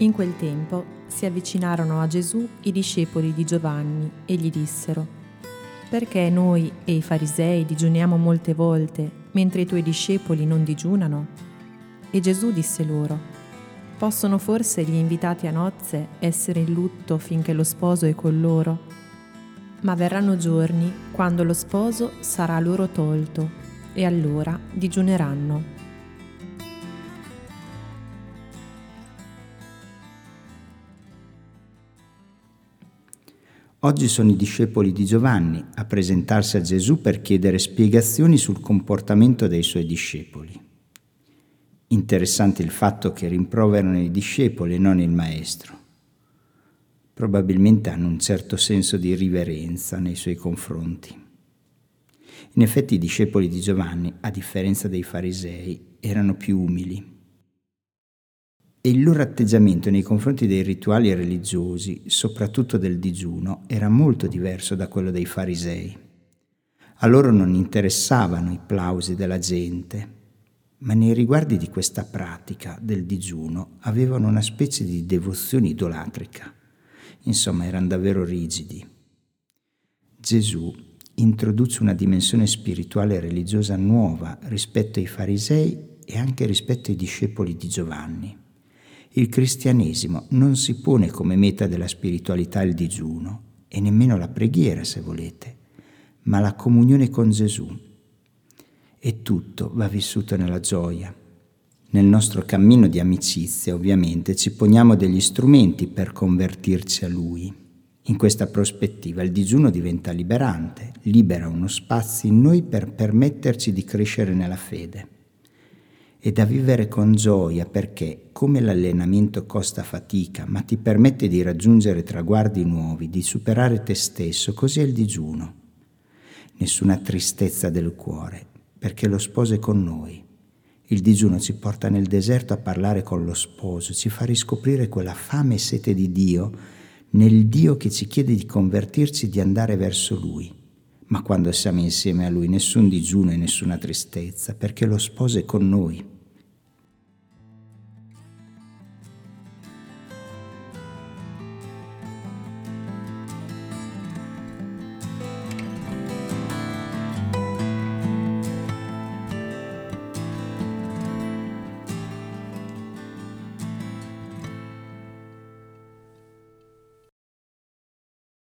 In quel tempo si avvicinarono a Gesù i discepoli di Giovanni e gli dissero, Perché noi e i farisei digiuniamo molte volte, mentre i tuoi discepoli non digiunano? E Gesù disse loro, Possono forse gli invitati a nozze essere in lutto finché lo sposo è con loro? Ma verranno giorni quando lo sposo sarà loro tolto, e allora digiuneranno. Oggi sono i discepoli di Giovanni a presentarsi a Gesù per chiedere spiegazioni sul comportamento dei suoi discepoli. Interessante il fatto che rimproverano i discepoli e non il maestro. Probabilmente hanno un certo senso di riverenza nei suoi confronti. In effetti i discepoli di Giovanni, a differenza dei farisei, erano più umili e il loro atteggiamento nei confronti dei rituali religiosi, soprattutto del digiuno, era molto diverso da quello dei farisei. A loro non interessavano i plausi della gente, ma nei riguardi di questa pratica del digiuno avevano una specie di devozione idolatrica. Insomma, erano davvero rigidi. Gesù introduce una dimensione spirituale e religiosa nuova rispetto ai farisei e anche rispetto ai discepoli di Giovanni. Il cristianesimo non si pone come meta della spiritualità il digiuno e nemmeno la preghiera, se volete, ma la comunione con Gesù. E tutto va vissuto nella gioia. Nel nostro cammino di amicizia, ovviamente, ci poniamo degli strumenti per convertirci a Lui. In questa prospettiva il digiuno diventa liberante, libera uno spazio in noi per permetterci di crescere nella fede e da vivere con gioia perché, come l'allenamento costa fatica, ma ti permette di raggiungere traguardi nuovi, di superare te stesso, così è il digiuno. Nessuna tristezza del cuore, perché lo sposo è con noi. Il digiuno ci porta nel deserto a parlare con lo sposo, ci fa riscoprire quella fame e sete di Dio, nel Dio che ci chiede di convertirci, di andare verso Lui. Ma quando siamo insieme a Lui nessun digiuno e nessuna tristezza, perché lo sposo è con noi.